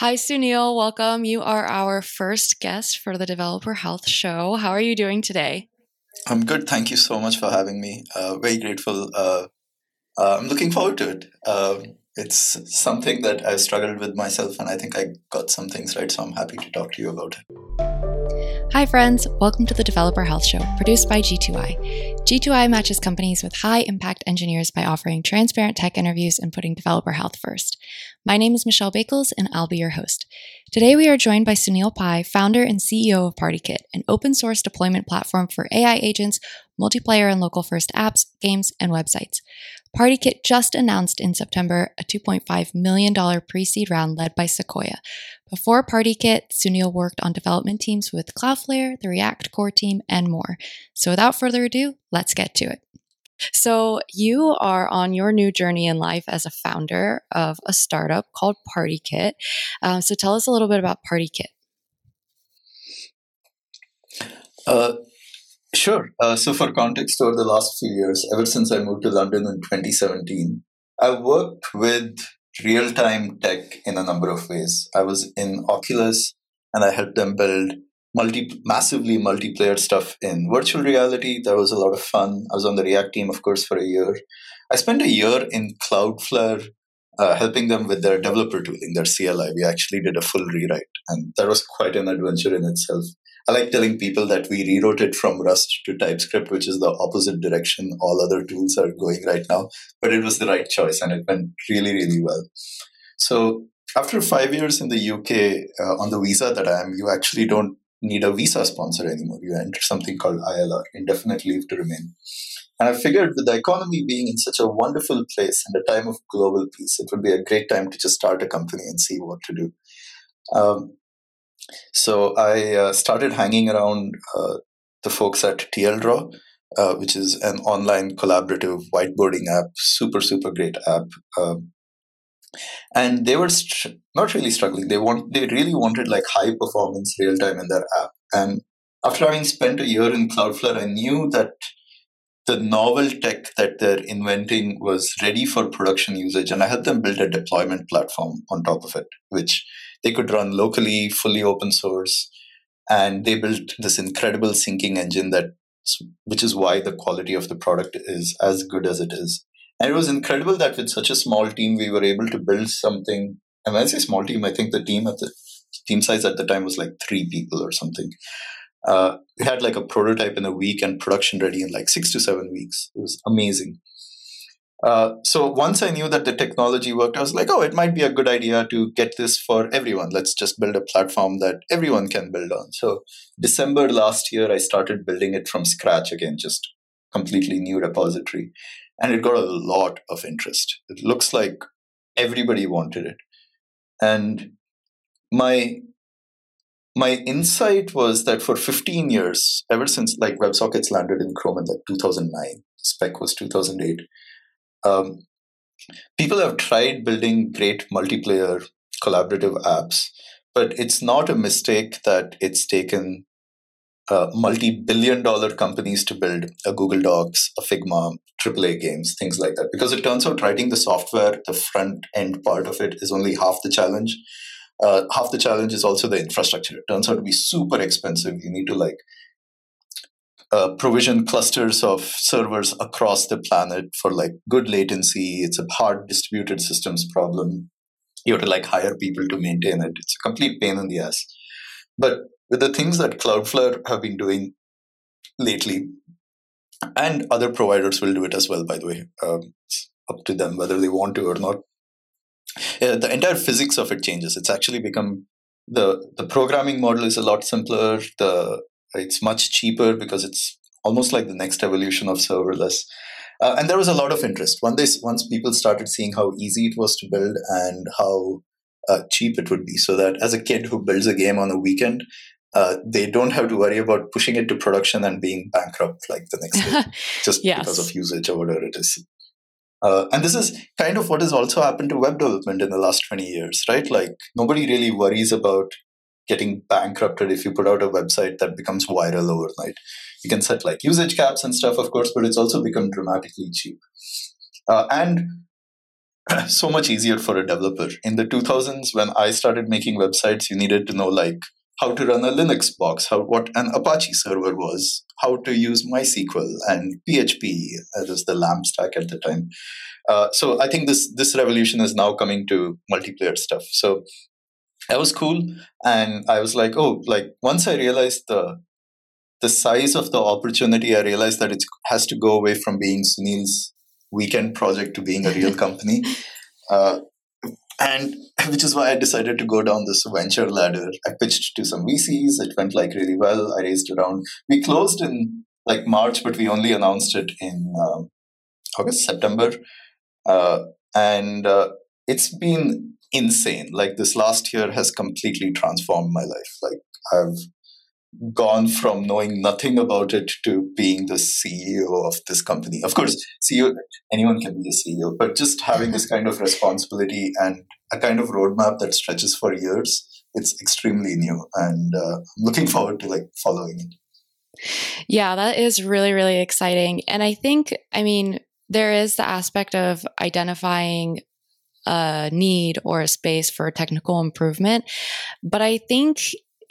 Hi, Sunil. Welcome. You are our first guest for the Developer Health Show. How are you doing today? I'm good. Thank you so much for having me. Uh, very grateful. Uh, uh, I'm looking forward to it. Um, it's something that I've struggled with myself, and I think I got some things right, so I'm happy to talk to you about it. Hi, friends. Welcome to the Developer Health Show, produced by G2I. G2I matches companies with high impact engineers by offering transparent tech interviews and putting developer health first. My name is Michelle Bakels, and I'll be your host. Today, we are joined by Sunil Pai, founder and CEO of PartyKit, an open source deployment platform for AI agents, multiplayer and local first apps, games, and websites. PartyKit just announced in September a $2.5 million pre seed round led by Sequoia. Before PartyKit, Sunil worked on development teams with Cloudflare, the React core team, and more. So without further ado, let's get to it. So, you are on your new journey in life as a founder of a startup called PartyKit. Uh, so, tell us a little bit about PartyKit. Uh, Sure. Uh, so, for context, over the last few years, ever since I moved to London in 2017, I've worked with real time tech in a number of ways. I was in Oculus and I helped them build multi massively multiplayer stuff in virtual reality. That was a lot of fun. I was on the React team, of course, for a year. I spent a year in Cloudflare uh, helping them with their developer tooling, their CLI. We actually did a full rewrite, and that was quite an adventure in itself. I like telling people that we rewrote it from Rust to TypeScript, which is the opposite direction all other tools are going right now. But it was the right choice and it went really, really well. So after five years in the UK uh, on the visa that I am, you actually don't need a visa sponsor anymore. You enter something called ILR, indefinite leave to remain. And I figured with the economy being in such a wonderful place and a time of global peace, it would be a great time to just start a company and see what to do. Um, so I uh, started hanging around uh, the folks at TLDraw, uh, which is an online collaborative whiteboarding app, super super great app. Um, and they were str- not really struggling. They want they really wanted like high performance real time in their app. And after having spent a year in Cloudflare, I knew that the novel tech that they're inventing was ready for production usage, and I helped them build a deployment platform on top of it, which they could run locally, fully open source, and they built this incredible syncing engine that, which is why the quality of the product is as good as it is. And it was incredible that with such a small team, we were able to build something. And when I say small team, I think the team at the team size at the time was like three people or something. Uh, we had like a prototype in a week and production ready in like six to seven weeks. It was amazing. Uh, so once I knew that the technology worked, I was like, oh, it might be a good idea to get this for everyone. Let's just build a platform that everyone can build on. So December last year, I started building it from scratch again, just completely new repository. And it got a lot of interest. It looks like everybody wanted it. And my my insight was that for 15 years, ever since like WebSockets landed in Chrome in like 2009, spec was 2008 um, people have tried building great multiplayer collaborative apps, but it's not a mistake that it's taken uh, multi-billion dollar companies to build a Google Docs, a Figma, AAA games, things like that. Because it turns out writing the software, the front end part of it is only half the challenge. Uh, half the challenge is also the infrastructure. It turns out to be super expensive. You need to like uh, provision clusters of servers across the planet for like good latency. It's a hard distributed systems problem. You have to like hire people to maintain it. It's a complete pain in the ass. But with the things that Cloudflare have been doing lately, and other providers will do it as well, by the way, um, it's up to them whether they want to or not. Uh, the entire physics of it changes. It's actually become the the programming model is a lot simpler. The it's much cheaper because it's almost like the next evolution of serverless. Uh, and there was a lot of interest. Once, once people started seeing how easy it was to build and how uh, cheap it would be, so that as a kid who builds a game on a weekend, uh, they don't have to worry about pushing it to production and being bankrupt like the next day, just yes. because of usage or whatever it is. Uh, and this is kind of what has also happened to web development in the last 20 years, right? Like nobody really worries about getting bankrupted if you put out a website that becomes viral overnight. You can set like usage caps and stuff, of course, but it's also become dramatically cheap. Uh, and so much easier for a developer. In the 2000s, when I started making websites, you needed to know like how to run a Linux box, how what an Apache server was, how to use MySQL and PHP. That was the LAMP stack at the time. Uh, so I think this this revolution is now coming to multiplayer stuff. So that was cool, and I was like, oh, like once I realized the the size of the opportunity, I realized that it has to go away from being Sunil's weekend project to being a real company. Uh, and which is why I decided to go down this venture ladder. I pitched to some VCs. It went like really well. I raised around. We closed in like March, but we only announced it in um, August, September, uh, and uh, it's been insane. Like this last year has completely transformed my life. Like I've gone from knowing nothing about it to being the CEO of this company. Of course, CEO anyone can be a CEO, but just having this kind of responsibility and a kind of roadmap that stretches for years, it's extremely new, and uh, I'm looking forward to like following it. Yeah, that is really really exciting, and I think I mean there is the aspect of identifying a need or a space for technical improvement. But I think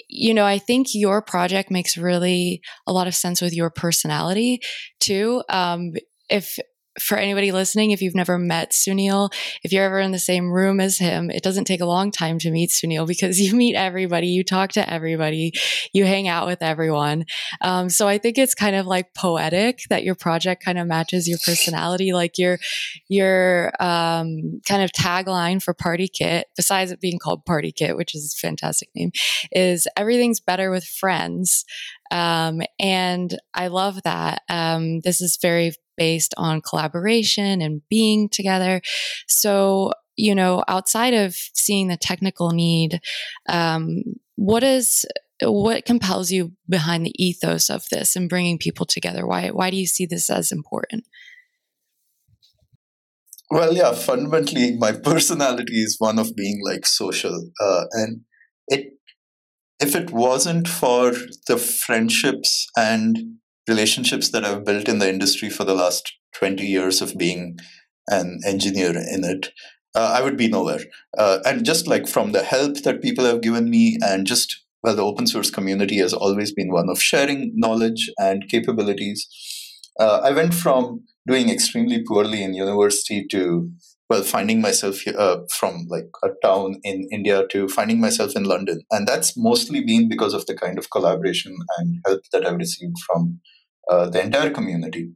you know, I think your project makes really a lot of sense with your personality too. Um, if for anybody listening, if you've never met Sunil, if you're ever in the same room as him, it doesn't take a long time to meet Sunil because you meet everybody, you talk to everybody, you hang out with everyone. Um, so I think it's kind of like poetic that your project kind of matches your personality, like your your um, kind of tagline for PartyKit, besides it being called PartyKit, which is a fantastic name, is everything's better with friends. Um, and I love that. Um, this is very based on collaboration and being together. So, you know, outside of seeing the technical need, um, what is what compels you behind the ethos of this and bringing people together? Why why do you see this as important? Well, yeah, fundamentally, my personality is one of being like social, uh, and it if it wasn't for the friendships and relationships that I've built in the industry for the last 20 years of being an engineer in it, uh, I would be nowhere. Uh, and just like from the help that people have given me, and just well, the open source community has always been one of sharing knowledge and capabilities. Uh, I went from doing extremely poorly in university to well finding myself uh, from like a town in india to finding myself in london and that's mostly been because of the kind of collaboration and help that i've received from the entire community.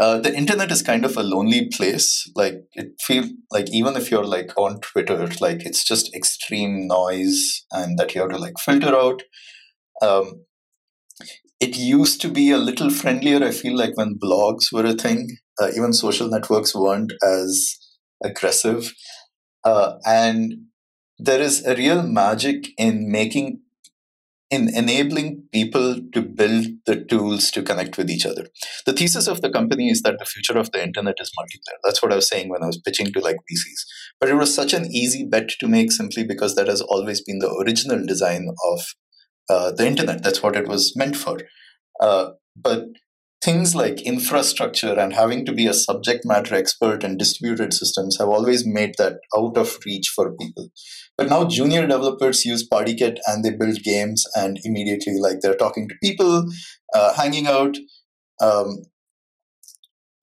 Uh, the internet is kind of a lonely place. Like it feels like even if you're like on twitter like it's just extreme noise and that you have to like filter out. Um, it used to be a little friendlier i feel like when blogs were a thing. Uh, even social networks weren't as aggressive. Uh, and there is a real magic in making in enabling people to build the tools to connect with each other. The thesis of the company is that the future of the internet is multiplayer. That's what I was saying when I was pitching to like VCs. But it was such an easy bet to make simply because that has always been the original design of uh, the internet. That's what it was meant for. Uh, but things like infrastructure and having to be a subject matter expert in distributed systems have always made that out of reach for people. But now junior developers use PartyKit and they build games and immediately like they're talking to people, uh, hanging out. Um,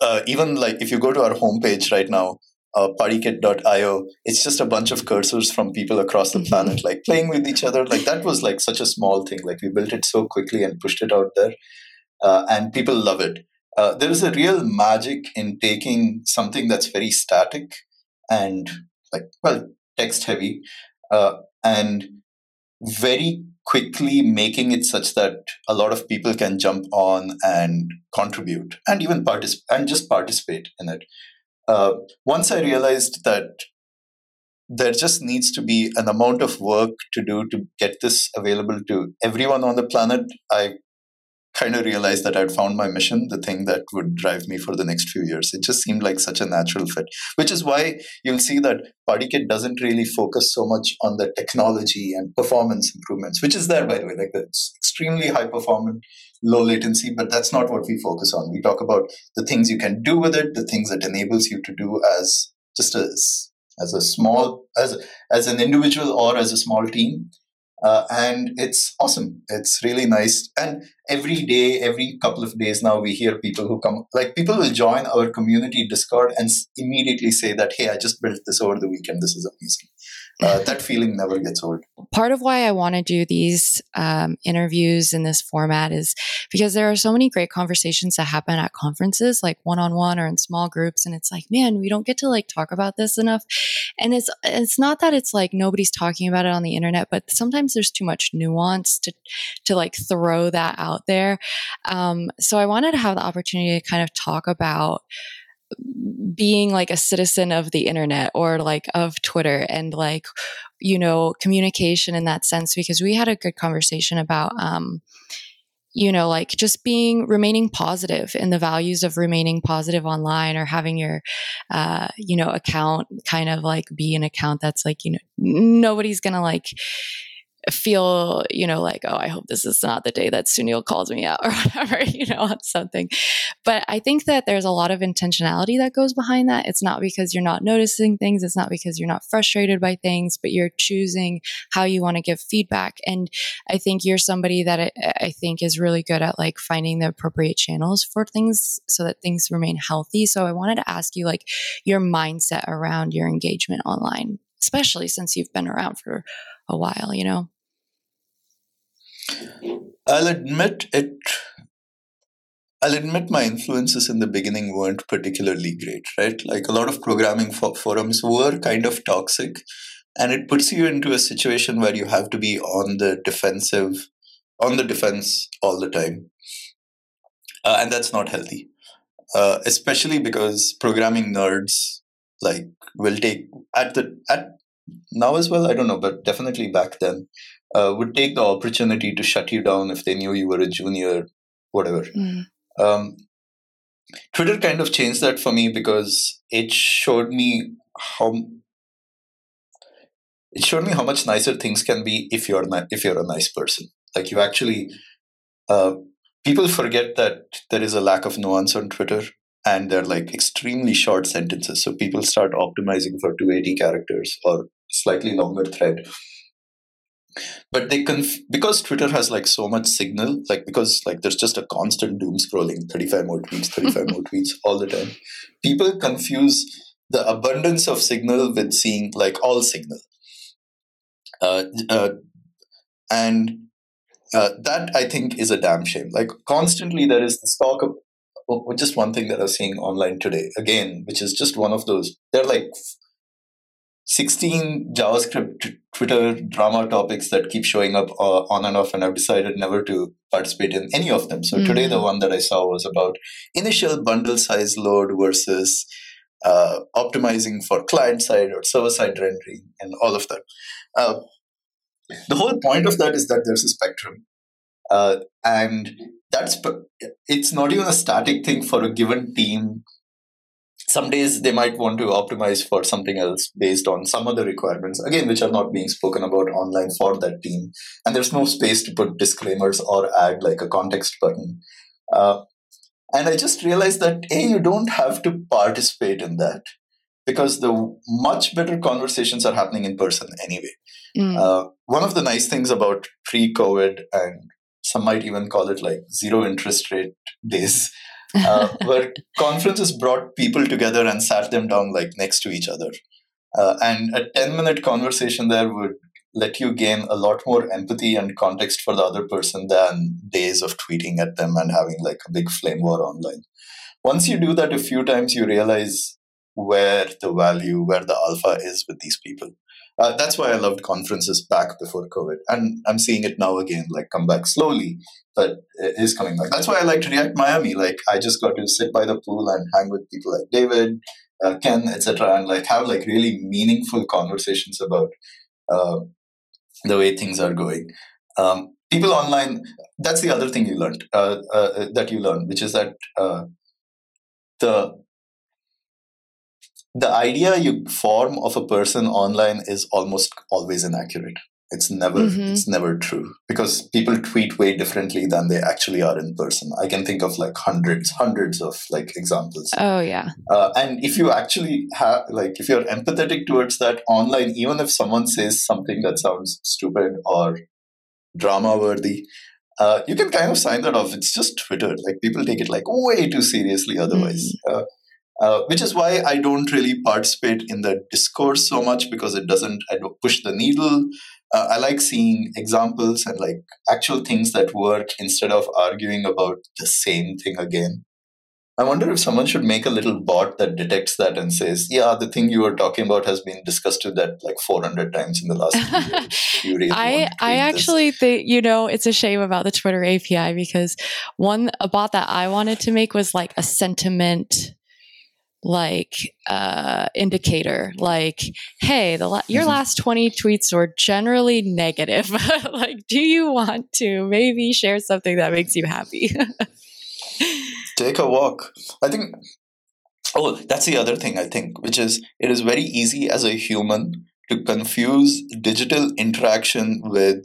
uh, even like if you go to our homepage right now, uh, partykit.io, it's just a bunch of cursors from people across the planet, like playing with each other. Like that was like such a small thing. Like we built it so quickly and pushed it out there uh, and people love it. Uh, there is a real magic in taking something that's very static and like well text heavy uh, and very quickly making it such that a lot of people can jump on and contribute and even participate and just participate in it. Uh, once I realized that there just needs to be an amount of work to do to get this available to everyone on the planet, I kind of realized that I'd found my mission, the thing that would drive me for the next few years. It just seemed like such a natural fit, which is why you'll see that PartyKit doesn't really focus so much on the technology and performance improvements, which is there, by the way. Like that's extremely high performance, low latency, but that's not what we focus on. We talk about the things you can do with it, the things that enables you to do as just as as a small as as an individual or as a small team uh, and it's awesome. It's really nice. And every day every couple of days now we hear people who come like people will join our community discord and immediately say that hey i just built this over the weekend. This is amazing uh, that feeling never gets old. Part of why I want to do these um, interviews in this format is because there are so many great conversations that happen at conferences, like one on one or in small groups, and it's like, man, we don't get to like talk about this enough. And it's it's not that it's like nobody's talking about it on the internet, but sometimes there's too much nuance to to like throw that out there. Um, so I wanted to have the opportunity to kind of talk about being like a citizen of the internet or like of Twitter and like, you know, communication in that sense, because we had a good conversation about, um, you know, like just being remaining positive in the values of remaining positive online or having your, uh, you know, account kind of like be an account that's like, you know, nobody's gonna like, feel, you know, like, oh, I hope this is not the day that Sunil calls me out or whatever, you know, something. But I think that there's a lot of intentionality that goes behind that. It's not because you're not noticing things, it's not because you're not frustrated by things, but you're choosing how you want to give feedback. And I think you're somebody that I, I think is really good at like finding the appropriate channels for things so that things remain healthy. So I wanted to ask you like your mindset around your engagement online, especially since you've been around for a while, you know? I'll admit it. I'll admit my influences in the beginning weren't particularly great, right? Like a lot of programming for forums were kind of toxic, and it puts you into a situation where you have to be on the defensive, on the defense all the time, uh, and that's not healthy. Uh, especially because programming nerds like will take at the at now as well, I don't know, but definitely back then, uh, would take the opportunity to shut you down if they knew you were a junior, whatever. Mm. Um, Twitter kind of changed that for me because it showed me how it showed me how much nicer things can be if you're not, if you're a nice person. Like you actually, uh, people forget that there is a lack of nuance on Twitter, and they're like extremely short sentences. So people start optimizing for 280 characters or slightly longer thread. But they conf- because twitter has like so much signal like because like there's just a constant doom scrolling 35 more tweets 35 more tweets all the time people confuse the abundance of signal with seeing like all signal. Uh, uh, and uh, that i think is a damn shame. Like constantly there is this talk of oh, just one thing that i was seeing online today again which is just one of those they're like 16 JavaScript Twitter drama topics that keep showing up uh, on and off, and I've decided never to participate in any of them. So mm-hmm. today, the one that I saw was about initial bundle size load versus uh, optimizing for client side or server side rendering and all of that. Uh, the whole point of that is that there's a spectrum. Uh, and that's it's not even a static thing for a given team some days they might want to optimize for something else based on some other requirements again which are not being spoken about online for that team. And there's no space to put disclaimers or add like a context button. Uh, and i just realized that hey you don't have to participate in that because the much better conversations are happening in person anyway. Mm. uh, one of the nice things about pre-covid and some might even call it like zero interest rate days uh, where conferences brought people together and sat them down like next to each other. Uh, and a 10 minute conversation there would let you gain a lot more empathy and context for the other person than days of tweeting at them and having like a big flame war online. Once you do that a few times, you realize where the value, where the alpha is with these people. Uh, that's why I loved conferences back before COVID. And I'm seeing it now again, like come back slowly but it is coming back. That's why I like to React Miami. Like I just got to sit by the pool and hang with people like David, uh, Ken, etc., and like have like really meaningful conversations about uh, the way things are going. Um, people online. That's the other thing you learned uh, uh that you learn, which is that uh, the the idea you form of a person online is almost always inaccurate. It's never mm-hmm. it's never true because people tweet way differently than they actually are in person. I can think of like hundreds hundreds of like examples. Oh yeah. Uh, and if you actually have like if you're empathetic towards that online even if someone says something that sounds stupid or drama worthy uh, you can kind of sign that off. It's just twitter. Like people take it like way too seriously otherwise. Mm. uh, uh, which is why I don't really participate in the discourse so much because it doesn't I don't push the needle. Uh, I like seeing examples and like actual things that work instead of arguing about the same thing again. I wonder if someone should make a little bot that detects that and says, "Yeah, the thing you were talking about has been discussed to that like 400 times in the last years." really I I actually this. think you know it's a shame about the Twitter API because one a bot that I wanted to make was like a sentiment like uh, indicator like hey the la- your mm-hmm. last 20 tweets were generally negative like do you want to maybe share something that makes you happy take a walk i think oh that's the other thing i think which is it is very easy as a human to confuse digital interaction with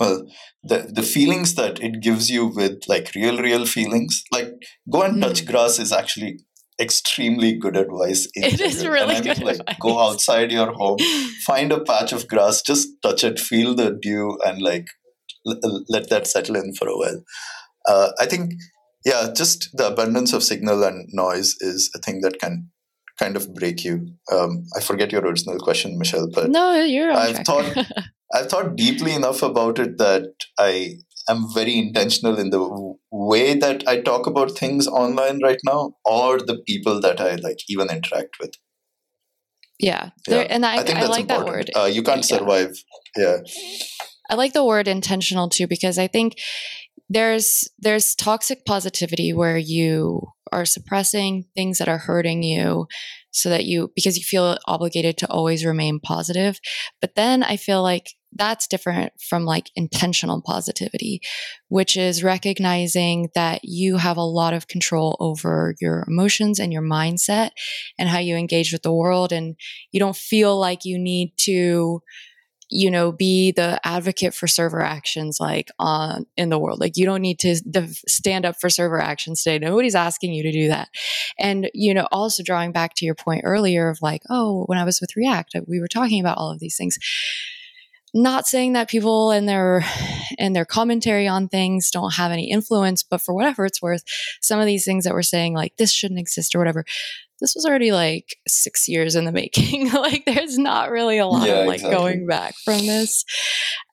well the the feelings that it gives you with like real real feelings like go and touch mm. grass is actually extremely good advice. it general. is really I mean, like advice. go outside your home, find a patch of grass, just touch it, feel the dew, and like l- let that settle in for a while. Uh, I think, yeah, just the abundance of signal and noise is a thing that can kind of break you. Um, I forget your original question, Michelle, but no, you're. I've track. thought I've thought deeply enough about it that I am very intentional in the way that I talk about things online right now or the people that I like even interact with. Yeah. yeah. and I, I, think I like important. that word. Uh, you can't survive. Yeah. I like the word intentional too because I think there's there's toxic positivity where you are suppressing things that are hurting you so that you because you feel obligated to always remain positive but then i feel like that's different from like intentional positivity, which is recognizing that you have a lot of control over your emotions and your mindset and how you engage with the world. And you don't feel like you need to, you know, be the advocate for server actions like on in the world. Like you don't need to stand up for server actions today. Nobody's asking you to do that. And, you know, also drawing back to your point earlier of like, oh, when I was with React, we were talking about all of these things not saying that people and their and their commentary on things don't have any influence but for whatever it's worth some of these things that we're saying like this shouldn't exist or whatever this was already like six years in the making like there's not really a lot yeah, of like exactly. going back from this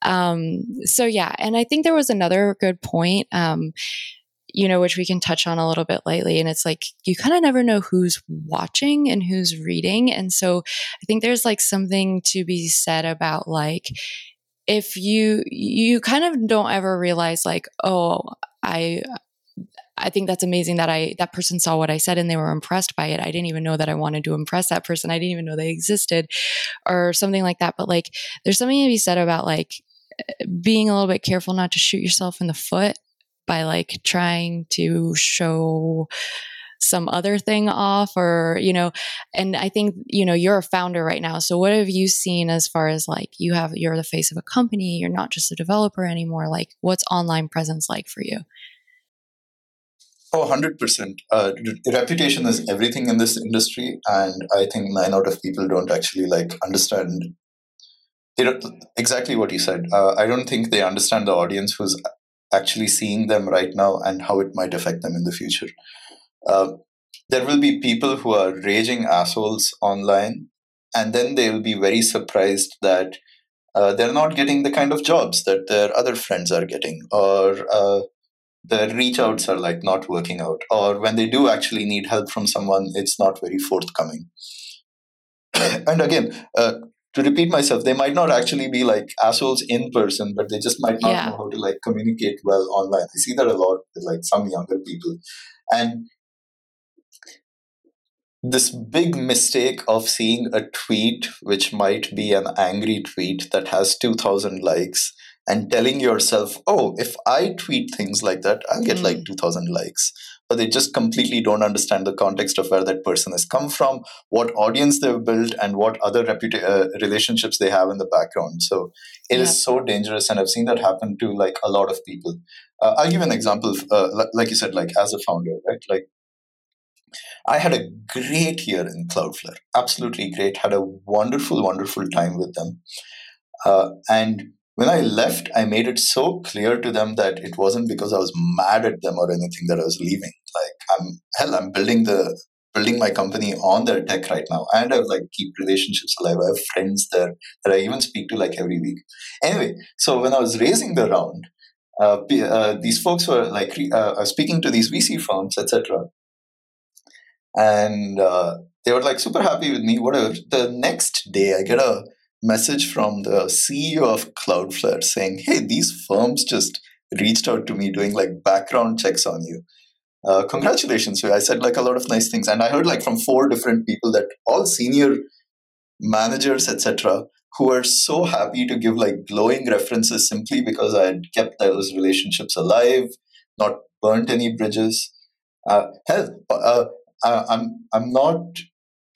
um so yeah and i think there was another good point um you know, which we can touch on a little bit lightly. And it's like you kind of never know who's watching and who's reading. And so I think there's like something to be said about like, if you you kind of don't ever realize like oh i I think that's amazing that I that person saw what I said and they were impressed by it. I didn't even know that I wanted to impress that person. I didn't even know they existed or something like that. But like there's something to be said about like being a little bit careful not to shoot yourself in the foot by like trying to show some other thing off or you know and i think you know you're a founder right now so what have you seen as far as like you have you're the face of a company you're not just a developer anymore like what's online presence like for you Oh, 100%. Uh, reputation is everything in this industry. And I think nine out of people don't actually like understand exactly what you said. Uh, I don't think they understand the audience who's actually seeing them right now and how it might affect them in the future. Uh, there will be people who are raging assholes online, and then they will be very surprised that uh, they're not getting the kind of jobs that their other friends are getting, or uh, the reach outs are like not working out, or when they do actually need help from someone, it's not very forthcoming. and again, uh, to repeat myself, they might not actually be like assholes in person, but they just might not yeah. know how to like communicate well online. I see that a lot with like some younger people. And this big mistake of seeing a tweet, which might be an angry tweet that has 2000 likes, and telling yourself, oh, if I tweet things like that, I'll get mm. like 2000 likes. but they just completely don't understand the context of where that person has come from, what audience they've built, and what other reputa- uh, relationships they have in the background. So it yeah. is so dangerous, and I've seen that happen to like a lot of people. Uh, I'll give an example, uh, like you said, like as a founder, right? Like I had a great year in Cloudflare, absolutely great. Had a wonderful, wonderful time with them, uh, and when I left, I made it so clear to them that it wasn't because I was mad at them or anything that I was leaving. Like I'm hell, I'm building the building my company on their tech right now, and I like keep relationships alive. I have friends there that I even speak to like every week. Anyway, so when I was raising the round, uh, uh, these folks were like uh, speaking to these VC firms, etc. And uh, they were like super happy with me. Whatever. The next day, I get a message from the CEO of Cloudflare saying, "Hey, these firms just reached out to me doing like background checks on you. Uh, congratulations!" I said like a lot of nice things, and I heard like from four different people that all senior managers, etc., who were so happy to give like glowing references simply because I had kept those relationships alive, not burnt any bridges. Uh, hell, uh, I'm I'm not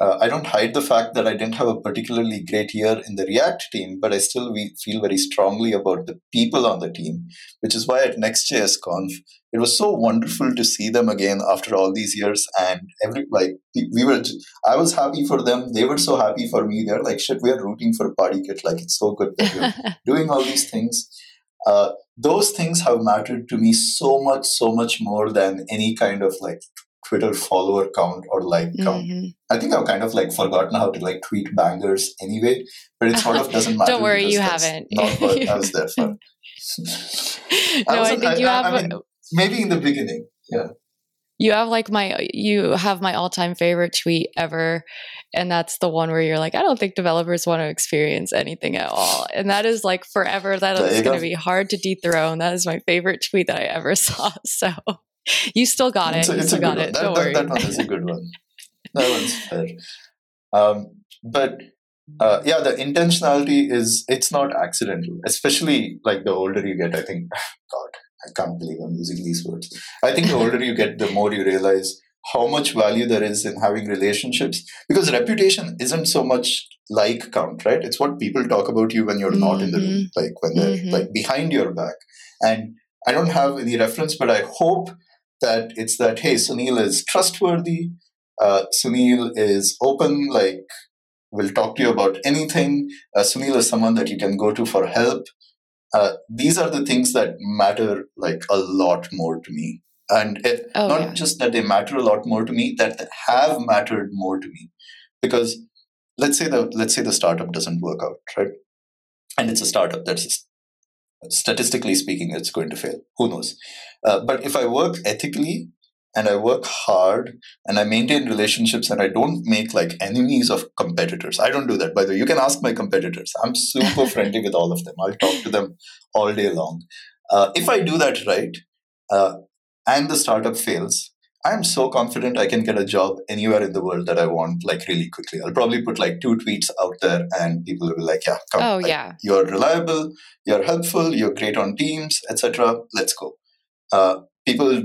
uh, I don't hide the fact that I didn't have a particularly great year in the React team, but I still we feel very strongly about the people on the team, which is why at Next.js Conf, it was so wonderful to see them again after all these years. And every like we were, I was happy for them. They were so happy for me. They're like, shit, we are rooting for PartyKit. Like it's so good that you're doing all these things. Uh, those things have mattered to me so much, so much more than any kind of like Twitter follower count or like count. Mm-hmm. I think I've kind of like forgotten how to like tweet bangers anyway, but it sort of doesn't matter. Don't worry, you haven't. Not what I was there for. no, I, I think you I, have. I mean, maybe in the beginning, yeah. You have like my you have my all-time favorite tweet ever and that's the one where you're like I don't think developers want to experience anything at all. And that is like forever that is going to be hard to dethrone. That is my favorite tweet that I ever saw. So you still got it. A, you still got it. That, Don't that, worry. That one is a good one. that one's fair. Um, but uh, yeah, the intentionality is it's not accidental. Especially like the older you get, I think. God, I can't believe I'm using these words. I think the older you get, the more you realize how much value there is in having relationships because reputation isn't so much like count right it's what people talk about you when you're mm-hmm. not in the room mm-hmm. like when they're mm-hmm. like behind your back and i don't have any reference but i hope that it's that hey sunil is trustworthy. Uh, sunil is open like will talk to you about anything. Uh, sunil is someone that you can go to for help. Uh, these are the things that matter like a lot more to me. And it, oh, not yeah. just that they matter a lot more to me that have mattered more to me. Because let's say the let's say the startup doesn't work out right? And it's a startup that's statistically speaking, it's going to fail. Who knows? Uh, but if I work ethically and I work hard and I maintain relationships and I don't make like enemies of competitors, I don't do that. By the way, you can ask my competitors. I'm super friendly with all of them. I'll talk to them all day long. Uh, if I do that right, uh, and the startup fails, I'm so confident I can get a job anywhere in the world that I want, like really quickly. I'll probably put like two tweets out there, and people will be like, "Yeah, come. Oh like, yeah, you're reliable, you're helpful, you're great on Teams, etc. Let's go." Uh, people,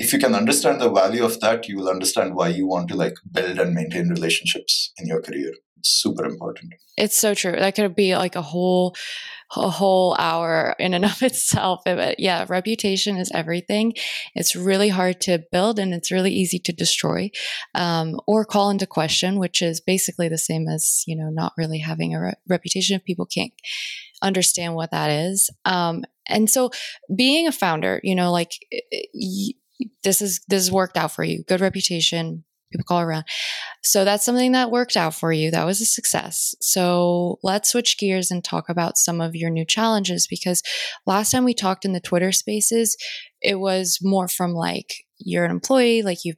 if you can understand the value of that, you will understand why you want to like build and maintain relationships in your career. It's super important. It's so true. That could be like a whole a whole hour in and of itself. But yeah, reputation is everything. It's really hard to build and it's really easy to destroy um, or call into question, which is basically the same as, you know, not really having a re- reputation if people can't understand what that is. Um, and so being a founder, you know, like y- this is, this has worked out for you. Good reputation, people call around. So that's something that worked out for you. That was a success. So let's switch gears and talk about some of your new challenges because last time we talked in the Twitter spaces, it was more from like you're an employee, like you've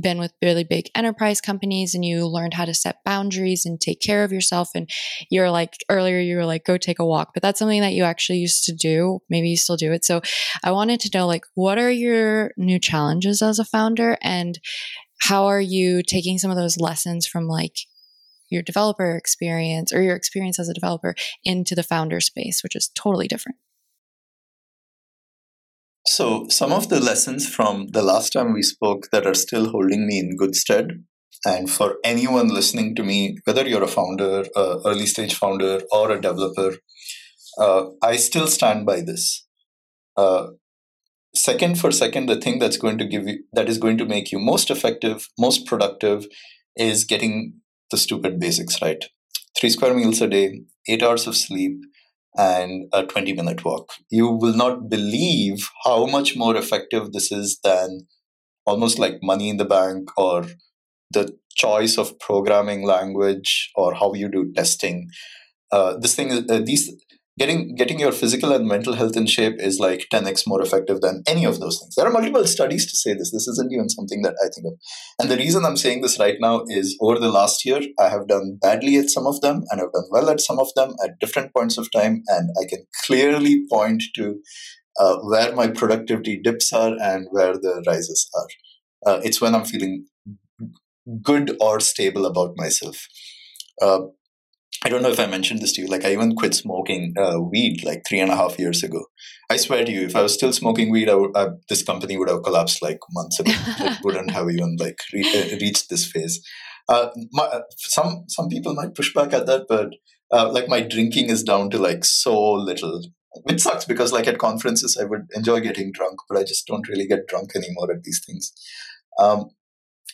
been with really big enterprise companies and you learned how to set boundaries and take care of yourself and you're like earlier you were like go take a walk but that's something that you actually used to do maybe you still do it so i wanted to know like what are your new challenges as a founder and how are you taking some of those lessons from like your developer experience or your experience as a developer into the founder space, which is totally different? So, some of the lessons from the last time we spoke that are still holding me in good stead, and for anyone listening to me, whether you're a founder, a early stage founder, or a developer, uh, I still stand by this. Uh, second for second, the thing that's going to give you that is going to make you most effective, most productive, is getting the stupid basics right. Three square meals a day, eight hours of sleep, and a 20 minute walk. You will not believe how much more effective this is than almost like money in the bank or the choice of programming language or how you do testing. Uh, this thing, uh, these getting getting your physical and mental health in shape is like 10x more effective than any of those things. There are multiple studies to say this. This isn't even something that i think of. And the reason i'm saying this right now is over the last year i have done badly at some of them and i've done well at some of them at different points of time. And i can clearly point to uh, where my productivity dips are and where the rises are. Uh, it's when i'm feeling good or stable about myself. Uh, I don't know if I mentioned this to you. Like, I even quit smoking uh, weed like three and a half years ago. I swear to you, if I was still smoking weed, I would, I, this company would have collapsed like months ago. it wouldn't have even like re- uh, reached this phase. Uh, my, uh, some some people might push back at that, but uh, like my drinking is down to like so little, which sucks because like at conferences I would enjoy getting drunk, but I just don't really get drunk anymore at these things. Um,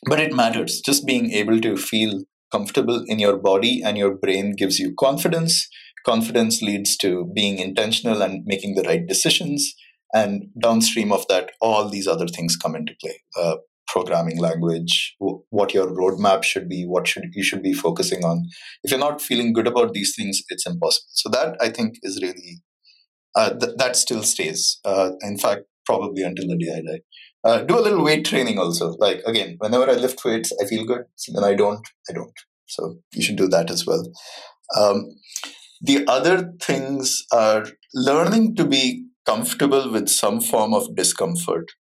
but it matters. Just being able to feel comfortable in your body and your brain gives you confidence. Confidence leads to being intentional and making the right decisions. And downstream of that, all these other things come into play. Uh, programming language, w- what your roadmap should be, what should you should be focusing on. If you're not feeling good about these things, it's impossible. So that I think is really uh, th- that still stays. Uh, in fact, probably until the day I die. Uh, do a little weight training also. Like again, whenever I lift weights, I feel good. When I don't, I don't. So you should do that as well. Um, the other things are learning to be comfortable with some form of discomfort.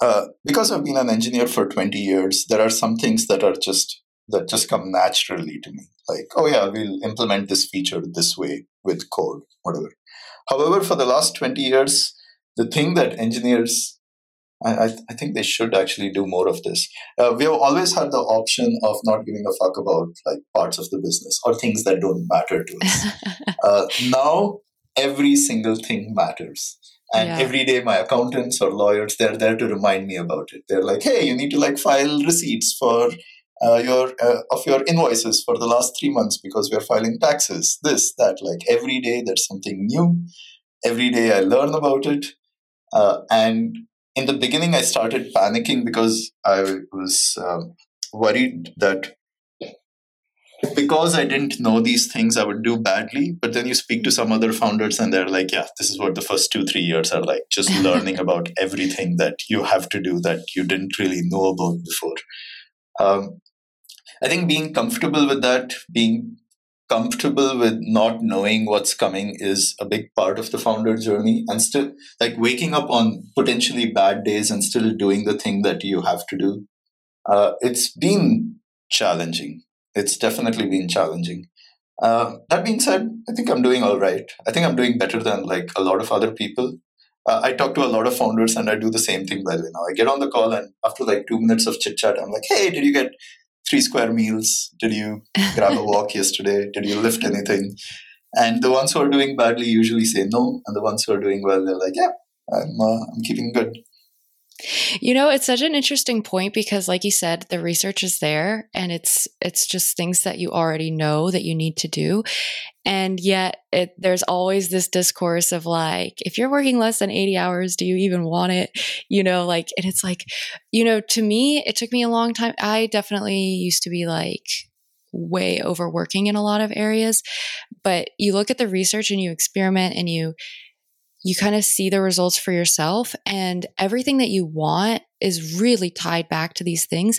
Uh, because I've been an engineer for 20 years, there are some things that are just that just come naturally to me. Like, oh yeah, we'll implement this feature this way with code, whatever. However, for the last 20 years, the thing that engineers I, I, think they should actually do more of this. Uh, we have always had the option of not giving a fuck about like parts of the business or things that don't matter to us. uh, now every single thing matters. And yeah. every day, my accountants or lawyers, they're there to remind me about it. They're like, "Hey, you need to like file receipts for uh, your uh, of your invoices for the last three months because we're filing taxes. This, that, like every day, there's something new. Every day, I learn about it, uh, and in the beginning, I started panicking because I was um, worried that because I didn't know these things, I would do badly. But then you speak to some other founders, and they're like, yeah, this is what the first two, three years are like just learning about everything that you have to do that you didn't really know about before. Um, I think being comfortable with that, being comfortable with not knowing what's coming is a big part of the founder journey and still like waking up on potentially bad days and still doing the thing that you have to do. Uh, it's been challenging. It's definitely been challenging. Uh, that being said i think i'm doing all right i think i'm doing better than like a lot of other people. Uh, i talk to a lot of founders and i do the same thing by the way now. I get on the call and after like two minutes of chit chat i'm like hey did you get three square meals? Did you grab a walk yesterday? Did you lift anything? And the ones who are doing badly usually say no, and the ones who are doing well, they're like, yeah, I'm, uh, I'm keeping good. You know, it's such an interesting point because like you said, the research is there and it's it's just things that you already know that you need to do. And yet it, there's always this discourse of like if you're working less than 80 hours, do you even want it? You know, like and it's like, you know, to me it took me a long time. I definitely used to be like way overworking in a lot of areas, but you look at the research and you experiment and you you kind of see the results for yourself and everything that you want is really tied back to these things.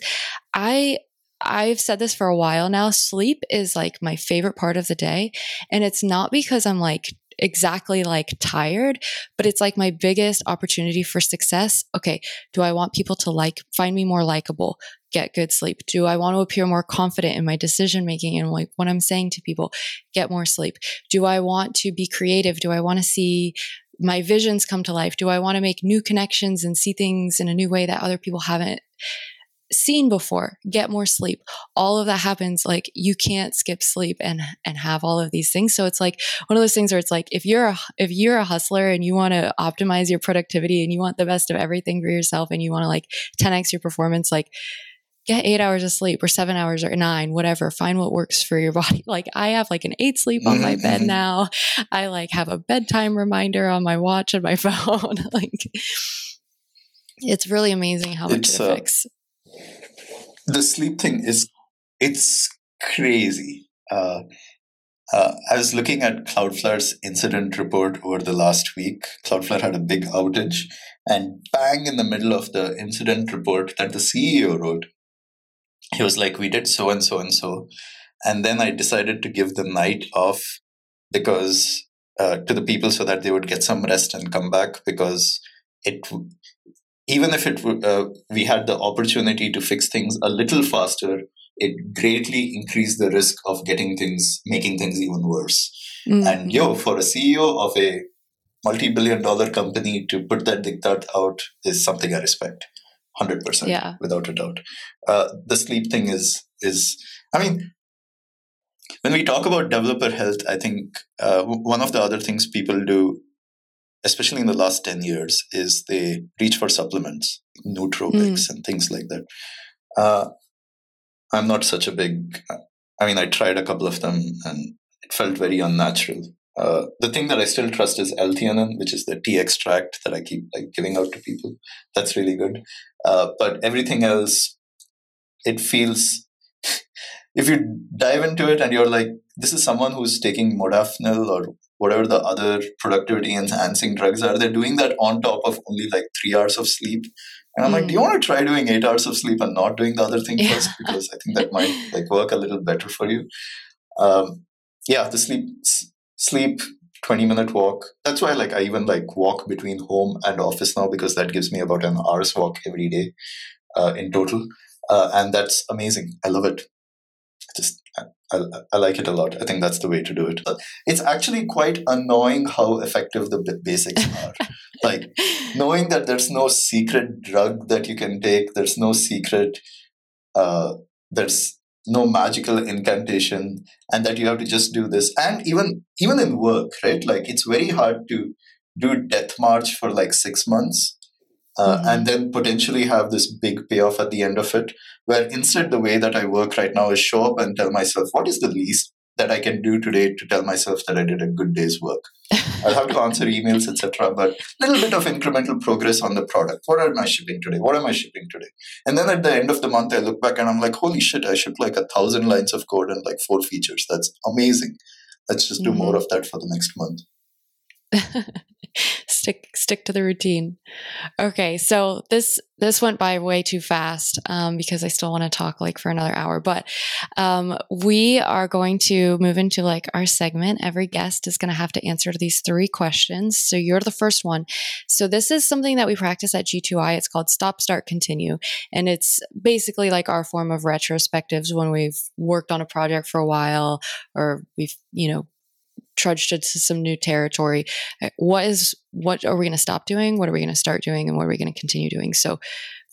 I I've said this for a while now. Sleep is like my favorite part of the day. And it's not because I'm like exactly like tired, but it's like my biggest opportunity for success. Okay. Do I want people to like, find me more likable? Get good sleep. Do I want to appear more confident in my decision making and like what I'm saying to people? Get more sleep. Do I want to be creative? Do I want to see my visions come to life? Do I want to make new connections and see things in a new way that other people haven't seen before? Get more sleep. All of that happens like you can't skip sleep and and have all of these things. So it's like one of those things where it's like if you're a if you're a hustler and you want to optimize your productivity and you want the best of everything for yourself and you want to like 10x your performance like get eight hours of sleep or seven hours or nine, whatever. Find what works for your body. Like I have like an eight sleep on my bed mm-hmm. now. I like have a bedtime reminder on my watch and my phone. like it's really amazing how much it's, it affects. Uh, the sleep thing is it's crazy. Uh, uh, I was looking at Cloudflare's incident report over the last week. Cloudflare had a big outage, and bang in the middle of the incident report that the CEO wrote, he was like, we did so and so and so. And then I decided to give the night off because uh, to the people so that they would get some rest and come back because it even if it uh, we had the opportunity to fix things a little faster it greatly increased the risk of getting things making things even worse mm-hmm. and yo for a ceo of a multi-billion dollar company to put that diktat out is something i respect 100% yeah. without a doubt uh, the sleep thing is is i mean when we talk about developer health i think uh, one of the other things people do especially in the last 10 years is they reach for supplements nootropics mm. and things like that uh, i'm not such a big i mean i tried a couple of them and it felt very unnatural uh, the thing that I still trust is L-theanine, which is the tea extract that I keep like giving out to people. That's really good. Uh, but everything else, it feels. if you dive into it and you're like, this is someone who's taking modafinil or whatever the other productivity enhancing drugs are, they're doing that on top of only like three hours of sleep. And I'm mm. like, do you hmm. want to try doing eight hours of sleep and not doing the other thing yeah. first? Because I think that might like work a little better for you. Um, yeah, the sleep sleep 20 minute walk. That's why like i even like walk between home and office now because that gives me about an hour's walk every day uh, in total. Uh, and that's amazing. I love it. Just I, I, I, like it a lot. I think that's the way to do it. It's actually quite annoying how effective the basics are. Like knowing that there's no secret drug that you can take there's no secret uh, there's no magical incantation and that you have to just do this and even even in work right like it's very hard to do death march for like six months uh, mm-hmm. and then potentially have this big payoff at the end of it where instead the way that i work right now is show up and tell myself what is the least that I can do today to tell myself that I did a good day's work. I'll have to answer emails, etc. But a little bit of incremental progress on the product. What am I shipping today? What am I shipping today? And then at the end of the month, I look back and I'm like, holy shit, I shipped like a thousand lines of code and like four features. That's amazing. Let's just do mm-hmm. more of that for the next month. stick stick to the routine. Okay, so this this went by way too fast um, because I still want to talk like for another hour. But um, we are going to move into like our segment. Every guest is going to have to answer these three questions. So you're the first one. So this is something that we practice at G2I. It's called Stop, Start, Continue, and it's basically like our form of retrospectives when we've worked on a project for a while or we've you know trudged into some new territory. Uh, what is what are we going to stop doing? What are we going to start doing? And what are we going to continue doing? So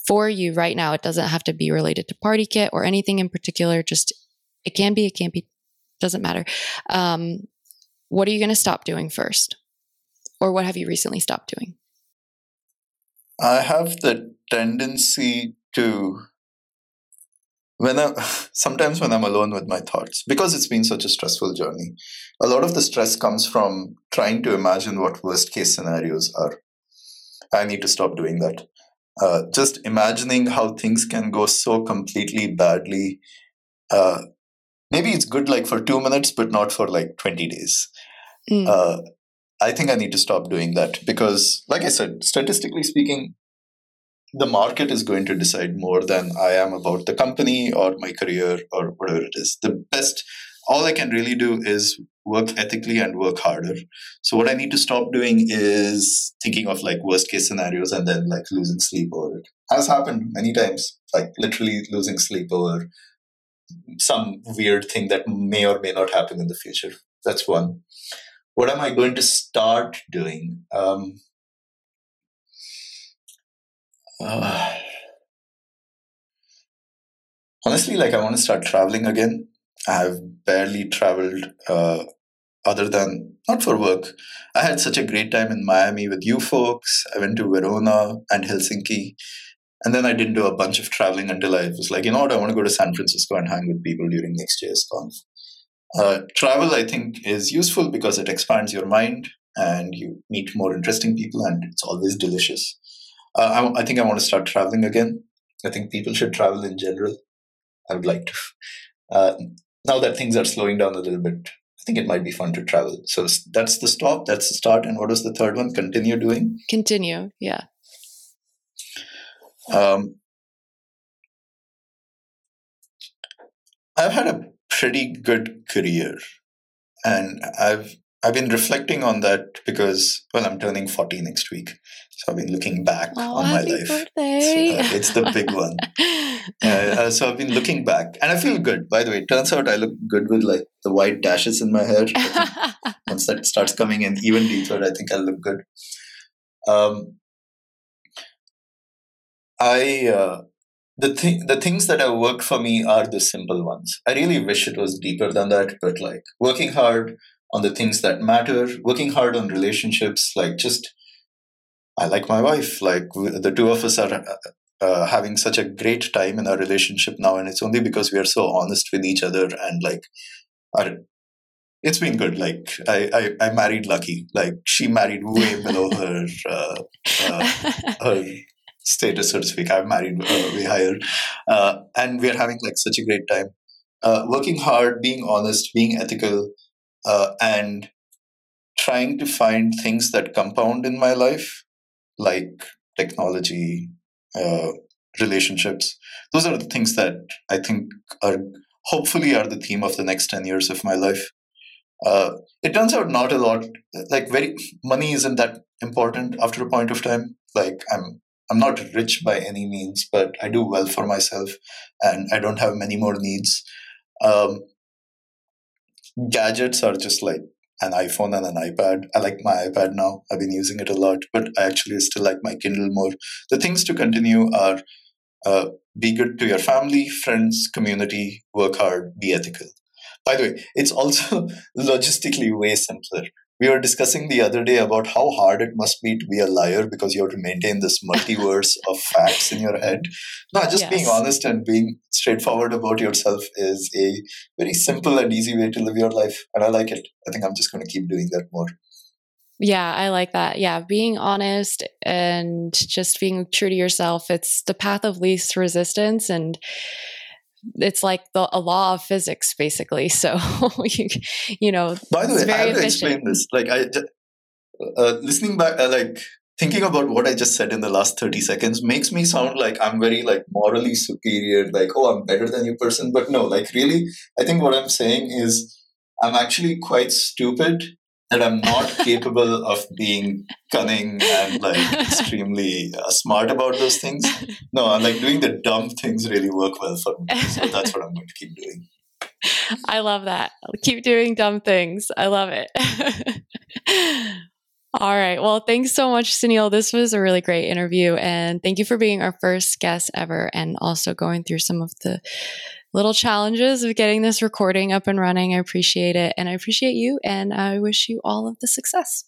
for you right now, it doesn't have to be related to PartyKit or anything in particular. Just it can be, it can't be, doesn't matter. Um, what are you going to stop doing first? Or what have you recently stopped doing? I have the tendency to when I sometimes when I'm alone with my thoughts, because it's been such a stressful journey, a lot of the stress comes from trying to imagine what worst case scenarios are. I need to stop doing that. Uh, just imagining how things can go so completely badly. Uh, maybe it's good like for two minutes, but not for like 20 days. Mm. Uh, I think I need to stop doing that because, like I said, statistically speaking, the market is going to decide more than I am about the company or my career or whatever it is. The best, all I can really do is work ethically and work harder. So what I need to stop doing is thinking of like worst case scenarios and then like losing sleep over it. Has happened many times, like literally losing sleep over some weird thing that may or may not happen in the future. That's one. what am I going to start doing? Um, uh, honestly, like I want to start traveling again. I've barely traveled uh, other than not for work. I had such a great time in Miami with you folks. I went to Verona and Helsinki. And then I didn't do a bunch of traveling until I was like, you know what, I want to go to San Francisco and hang with people during next year's Conf. Uh, travel, I think, is useful because it expands your mind and you meet more interesting people, and it's always delicious. Uh, I, I think I want to start traveling again. I think people should travel in general. I would like to. Uh, now that things are slowing down a little bit, I think it might be fun to travel. So that's the stop, that's the start. And what was the third one? Continue doing? Continue, yeah. Um, I've had a pretty good career, and I've I've been reflecting on that because well, I'm turning 40 next week, so I've been looking back oh, on my life. So, uh, it's the big one. uh, so I've been looking back, and I feel good. By the way, it turns out I look good with like the white dashes in my hair. once that starts coming in even deeper, I think I'll look good. Um, I uh, the thing the things that have worked for me are the simple ones. I really wish it was deeper than that, but like working hard on the things that matter, working hard on relationships, like just I like my wife. Like the two of us are uh, uh, having such a great time in our relationship now, and it's only because we are so honest with each other and like are, it's been good. Like I, I, I married lucky. Like she married way below her uh, uh, her status, so to speak. I've married uh, way higher, uh, and we're having like such a great time. Uh, working hard, being honest, being ethical, uh, and trying to find things that compound in my life, like technology, uh, relationships. Those are the things that I think are hopefully are the theme of the next ten years of my life. Uh, it turns out not a lot. Like very money isn't that important after a point of time. Like I'm I'm not rich by any means, but I do well for myself and I don't have many more needs. Um, gadgets are just like an iPhone and an iPad. I like my iPad now. I've been using it a lot, but I actually still like my Kindle more. The things to continue are uh, be good to your family, friends, community, work hard, be ethical. By the way, it's also logistically way simpler we were discussing the other day about how hard it must be to be a liar because you have to maintain this multiverse of facts in your head. No, just yes. being honest and being straightforward about yourself is a very simple and easy way to live your life. And I like it. I think I'm just going to keep doing that more. Yeah, I like that. Yeah, being honest and just being true to yourself. It's the path of least resistance. And it's like the, a law of physics basically. So you, you know by the way i have to explain this. Like i uh, listening back uh, like thinking about what i just said in the last 30 seconds makes me sound like i'm very like morally superior like oh i'm better than you person. But no like really i think what i'm saying is i'm actually quite stupid that I'm not capable of being cunning and like extremely uh, smart about those things. No, I'm like doing the dumb things really work well for me. So that's what I'm going to keep doing. I love that. Keep doing dumb things. I love it. All right. Well, thanks so much, Sunil. This was a really great interview. And thank you for being our first guest ever and also going through some of the little challenges of getting this recording up and running. I appreciate it. And I appreciate you. And I wish you all of the success.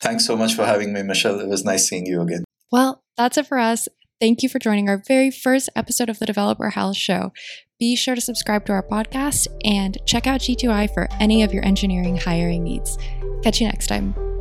Thanks so much for having me, Michelle. It was nice seeing you again. Well, that's it for us. Thank you for joining our very first episode of the Developer Health Show. Be sure to subscribe to our podcast and check out G2I for any of your engineering hiring needs. Catch you next time.